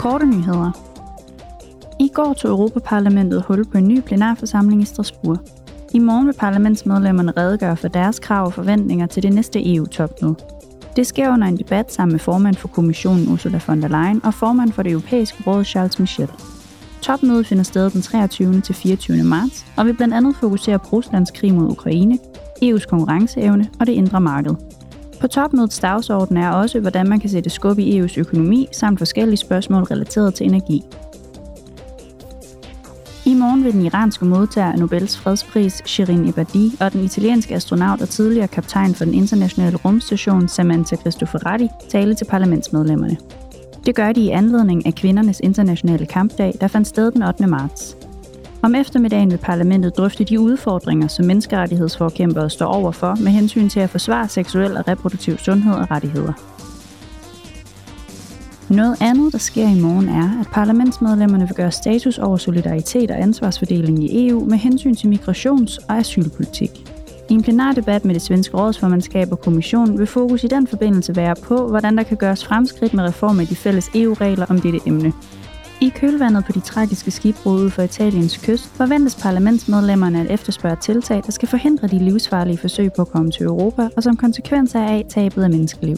Korte nyheder. I går tog Europaparlamentet hul på en ny plenarforsamling i Strasbourg. I morgen vil parlamentsmedlemmerne redegøre for deres krav og forventninger til det næste EU-topmøde. Det sker under en debat sammen med formand for kommissionen Ursula von der Leyen og formand for det europæiske råd Charles Michel. Topmødet finder sted den 23. til 24. marts og vil blandt andet fokusere på Ruslands krig mod Ukraine, EU's konkurrenceevne og det indre marked. På topmødets dagsorden er også, hvordan man kan sætte skub i EU's økonomi samt forskellige spørgsmål relateret til energi. I morgen vil den iranske modtager af Nobels fredspris Shirin Ebadi og den italienske astronaut og tidligere kaptajn for den internationale rumstation Samantha Cristoforetti tale til parlamentsmedlemmerne. Det gør de i anledning af kvindernes internationale kampdag, der fandt sted den 8. marts. Om eftermiddagen vil parlamentet drøfte de udfordringer, som menneskerettighedsforkæmpere står overfor med hensyn til at forsvare seksuel og reproduktiv sundhed og rettigheder. Noget andet, der sker i morgen, er, at parlamentsmedlemmerne vil gøre status over solidaritet og ansvarsfordeling i EU med hensyn til migrations- og asylpolitik. I en plenardebat med det svenske rådsformandskab og kommissionen vil fokus i den forbindelse være på, hvordan der kan gøres fremskridt med reform af de fælles EU-regler om dette emne. I kølvandet på de tragiske skibbrud ud for Italiens kyst forventes parlamentsmedlemmerne at efterspørge tiltag, der skal forhindre de livsfarlige forsøg på at komme til Europa og som konsekvens af tabet af menneskeliv.